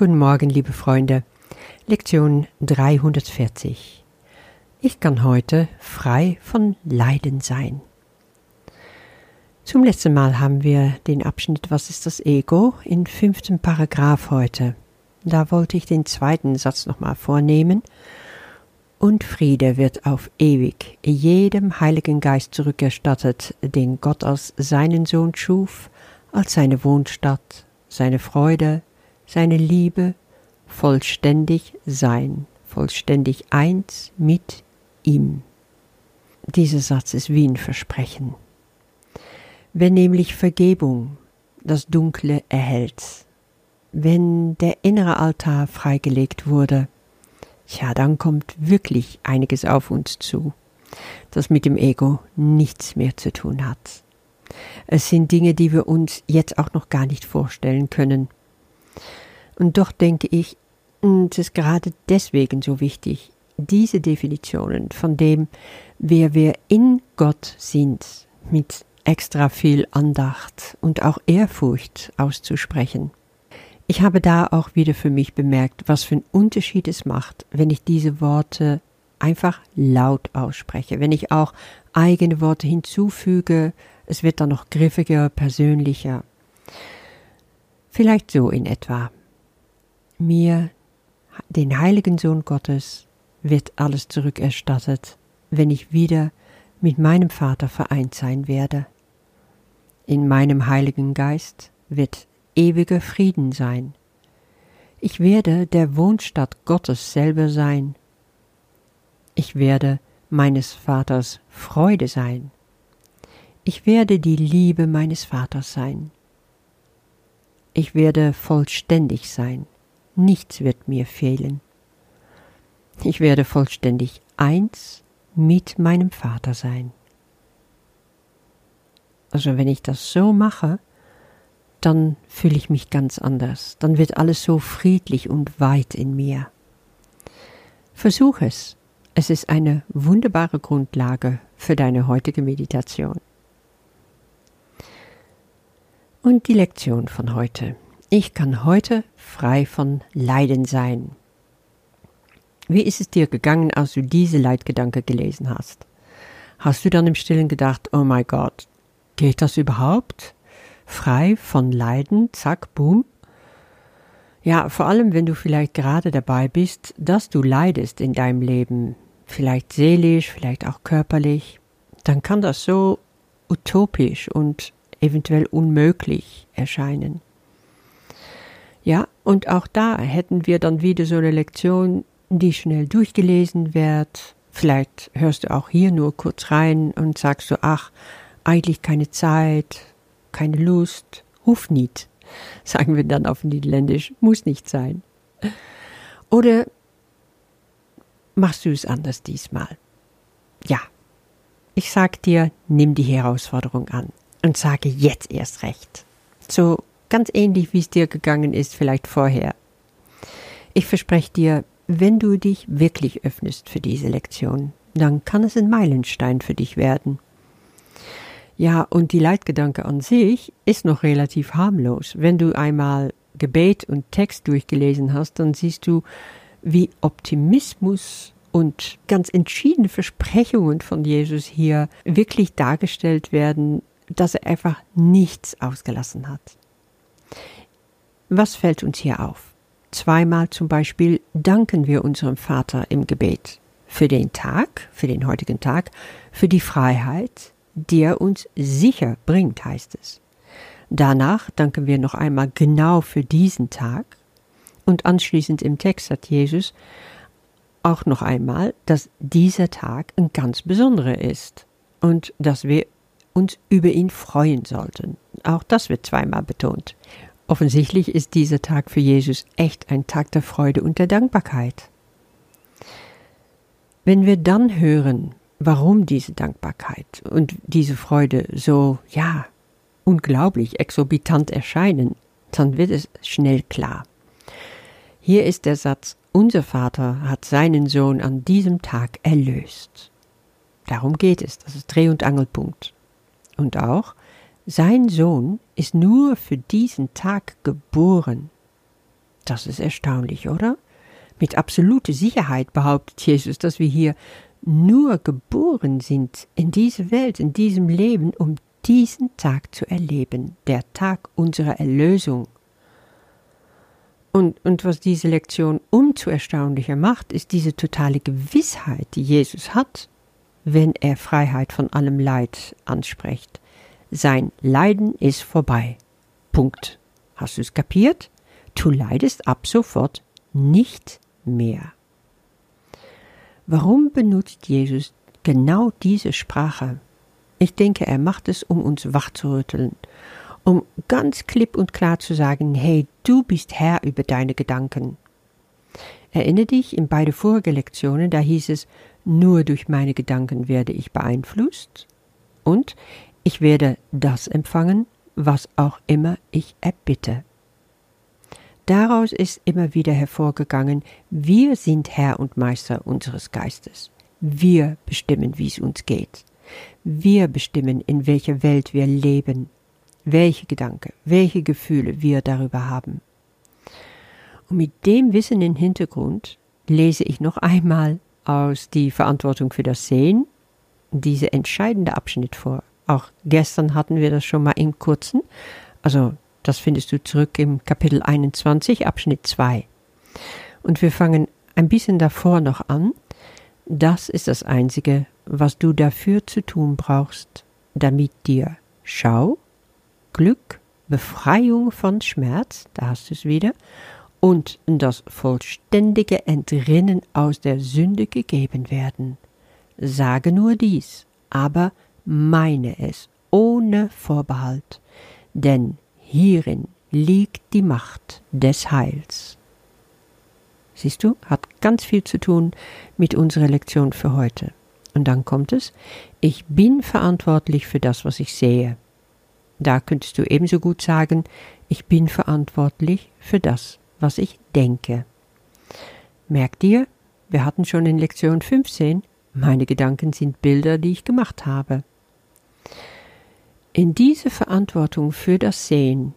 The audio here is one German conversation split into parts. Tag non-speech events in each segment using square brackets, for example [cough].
Guten Morgen, liebe Freunde. Lektion 340. Ich kann heute frei von Leiden sein. Zum letzten Mal haben wir den Abschnitt Was ist das Ego in fünften Paragraph heute. Da wollte ich den zweiten Satz nochmal vornehmen. Und Friede wird auf ewig jedem Heiligen Geist zurückerstattet, den Gott als seinen Sohn schuf, als seine Wohnstatt, seine Freude, seine Liebe vollständig sein, vollständig eins mit ihm. Dieser Satz ist wie ein Versprechen. Wenn nämlich Vergebung das Dunkle erhält, wenn der innere Altar freigelegt wurde, ja, dann kommt wirklich einiges auf uns zu, das mit dem Ego nichts mehr zu tun hat. Es sind Dinge, die wir uns jetzt auch noch gar nicht vorstellen können. Und doch denke ich, es ist gerade deswegen so wichtig, diese Definitionen von dem, wer wir in Gott sind, mit extra viel Andacht und auch Ehrfurcht auszusprechen. Ich habe da auch wieder für mich bemerkt, was für einen Unterschied es macht, wenn ich diese Worte einfach laut ausspreche, wenn ich auch eigene Worte hinzufüge, es wird dann noch griffiger, persönlicher. Vielleicht so in etwa mir, den heiligen Sohn Gottes, wird alles zurückerstattet, wenn ich wieder mit meinem Vater vereint sein werde. In meinem heiligen Geist wird ewiger Frieden sein. Ich werde der Wohnstatt Gottes selber sein. Ich werde meines Vaters Freude sein. Ich werde die Liebe meines Vaters sein. Ich werde vollständig sein nichts wird mir fehlen. Ich werde vollständig eins mit meinem Vater sein. Also wenn ich das so mache, dann fühle ich mich ganz anders, dann wird alles so friedlich und weit in mir. Versuch es, es ist eine wunderbare Grundlage für deine heutige Meditation. Und die Lektion von heute. Ich kann heute frei von Leiden sein. Wie ist es dir gegangen, als du diese Leitgedanke gelesen hast? Hast du dann im Stillen gedacht, oh mein Gott, geht das überhaupt? Frei von Leiden, zack, boom? Ja, vor allem, wenn du vielleicht gerade dabei bist, dass du leidest in deinem Leben, vielleicht seelisch, vielleicht auch körperlich, dann kann das so utopisch und eventuell unmöglich erscheinen. Und auch da hätten wir dann wieder so eine Lektion, die schnell durchgelesen wird. Vielleicht hörst du auch hier nur kurz rein und sagst du, ach, eigentlich keine Zeit, keine Lust, ruf nicht. [laughs] Sagen wir dann auf Niederländisch, muss nicht sein. Oder machst du es anders diesmal? Ja, ich sag dir, nimm die Herausforderung an und sage jetzt erst recht. So ganz ähnlich wie es dir gegangen ist, vielleicht vorher. Ich verspreche dir, wenn du dich wirklich öffnest für diese Lektion, dann kann es ein Meilenstein für dich werden. Ja, und die Leitgedanke an sich ist noch relativ harmlos. Wenn du einmal Gebet und Text durchgelesen hast, dann siehst du, wie Optimismus und ganz entschiedene Versprechungen von Jesus hier wirklich dargestellt werden, dass er einfach nichts ausgelassen hat. Was fällt uns hier auf? Zweimal zum Beispiel danken wir unserem Vater im Gebet für den Tag, für den heutigen Tag, für die Freiheit, die er uns sicher bringt, heißt es. Danach danken wir noch einmal genau für diesen Tag und anschließend im Text sagt Jesus auch noch einmal, dass dieser Tag ein ganz besonderer ist und dass wir uns über ihn freuen sollten. Auch das wird zweimal betont. Offensichtlich ist dieser Tag für Jesus echt ein Tag der Freude und der Dankbarkeit. Wenn wir dann hören, warum diese Dankbarkeit und diese Freude so, ja, unglaublich exorbitant erscheinen, dann wird es schnell klar. Hier ist der Satz, unser Vater hat seinen Sohn an diesem Tag erlöst. Darum geht es, das ist Dreh- und Angelpunkt. Und auch, sein Sohn ist nur für diesen Tag geboren. Das ist erstaunlich, oder? Mit absoluter Sicherheit behauptet Jesus, dass wir hier nur geboren sind in diese Welt, in diesem Leben, um diesen Tag zu erleben, der Tag unserer Erlösung. Und, und was diese Lektion umzu erstaunlicher macht, ist diese totale Gewissheit, die Jesus hat, wenn er Freiheit von allem Leid anspricht. Sein Leiden ist vorbei. Punkt. Hast du es kapiert? Du leidest ab sofort nicht mehr. Warum benutzt Jesus genau diese Sprache? Ich denke, er macht es, um uns wachzurütteln, um ganz klipp und klar zu sagen, hey, du bist Herr über deine Gedanken. Erinnere dich in beide vorige Lektionen, da hieß es, nur durch meine Gedanken werde ich beeinflusst und ich werde das empfangen, was auch immer ich erbitte. Daraus ist immer wieder hervorgegangen, wir sind Herr und Meister unseres Geistes. Wir bestimmen, wie es uns geht. Wir bestimmen, in welcher Welt wir leben, welche Gedanken, welche Gefühle wir darüber haben. Und mit dem Wissen im Hintergrund lese ich noch einmal aus die Verantwortung für das Sehen diese entscheidende Abschnitt vor. Auch gestern hatten wir das schon mal im kurzen. Also das findest du zurück im Kapitel 21, Abschnitt 2. Und wir fangen ein bisschen davor noch an. Das ist das Einzige, was du dafür zu tun brauchst, damit dir Schau, Glück, Befreiung von Schmerz, da hast du es wieder, und das vollständige Entrinnen aus der Sünde gegeben werden. Sage nur dies, aber meine es ohne Vorbehalt, denn hierin liegt die Macht des Heils. Siehst du, hat ganz viel zu tun mit unserer Lektion für heute. Und dann kommt es, ich bin verantwortlich für das, was ich sehe. Da könntest du ebenso gut sagen, ich bin verantwortlich für das, was ich denke. Merk dir, wir hatten schon in Lektion 15, meine Gedanken sind Bilder, die ich gemacht habe. In diese Verantwortung für das Sehen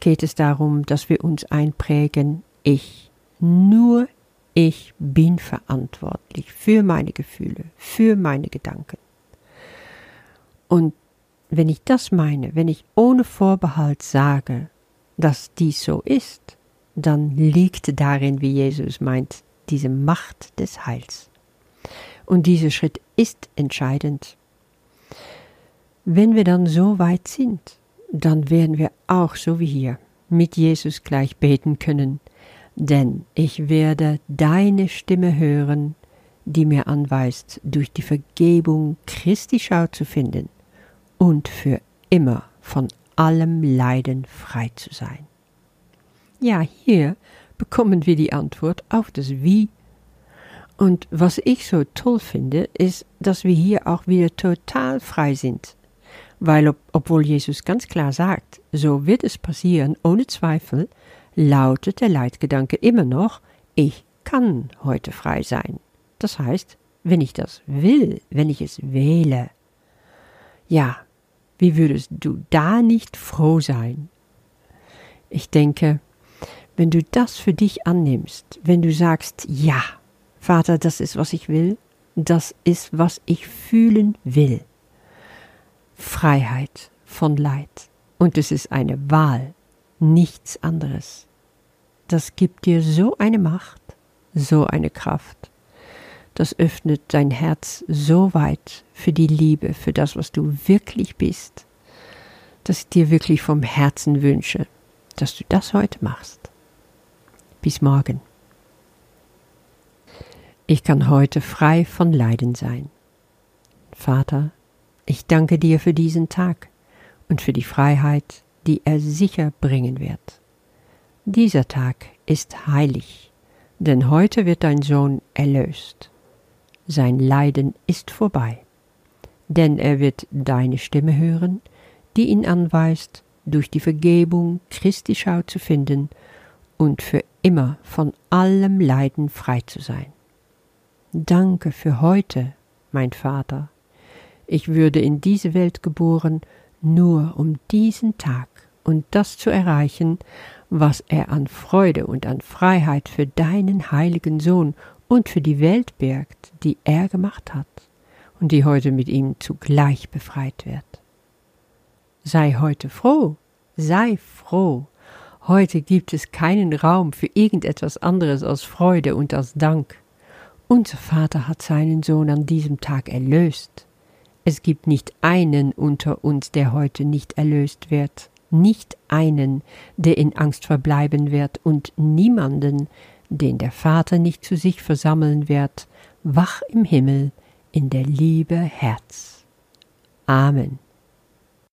geht es darum, dass wir uns einprägen, ich, nur ich bin verantwortlich für meine Gefühle, für meine Gedanken. Und wenn ich das meine, wenn ich ohne Vorbehalt sage, dass dies so ist, dann liegt darin, wie Jesus meint, diese Macht des Heils. Und dieser Schritt ist entscheidend. Wenn wir dann so weit sind, dann werden wir auch so wie hier mit Jesus gleich beten können, denn ich werde deine Stimme hören, die mir anweist, durch die Vergebung Christi Schau zu finden und für immer von allem Leiden frei zu sein. Ja, hier bekommen wir die Antwort auf das Wie. Und was ich so toll finde, ist, dass wir hier auch wieder total frei sind weil ob, obwohl Jesus ganz klar sagt, so wird es passieren, ohne Zweifel, lautet der Leitgedanke immer noch, ich kann heute frei sein. Das heißt, wenn ich das will, wenn ich es wähle. Ja, wie würdest du da nicht froh sein? Ich denke, wenn du das für dich annimmst, wenn du sagst, ja, Vater, das ist, was ich will, das ist, was ich fühlen will, Freiheit von Leid. Und es ist eine Wahl, nichts anderes. Das gibt dir so eine Macht, so eine Kraft. Das öffnet dein Herz so weit für die Liebe, für das, was du wirklich bist, dass ich dir wirklich vom Herzen wünsche, dass du das heute machst. Bis morgen. Ich kann heute frei von Leiden sein. Vater, ich danke dir für diesen Tag und für die Freiheit, die er sicher bringen wird. Dieser Tag ist heilig, denn heute wird dein Sohn erlöst. Sein Leiden ist vorbei, denn er wird deine Stimme hören, die ihn anweist, durch die Vergebung Christi Schau zu finden und für immer von allem Leiden frei zu sein. Danke für heute, mein Vater, ich würde in diese Welt geboren, nur um diesen Tag und das zu erreichen, was er an Freude und an Freiheit für deinen heiligen Sohn und für die Welt birgt, die er gemacht hat und die heute mit ihm zugleich befreit wird. Sei heute froh, sei froh. Heute gibt es keinen Raum für irgendetwas anderes als Freude und als Dank. Unser Vater hat seinen Sohn an diesem Tag erlöst. Es gibt nicht einen unter uns, der heute nicht erlöst wird, nicht einen, der in Angst verbleiben wird, und niemanden, den der Vater nicht zu sich versammeln wird, wach im Himmel, in der Liebe Herz. Amen.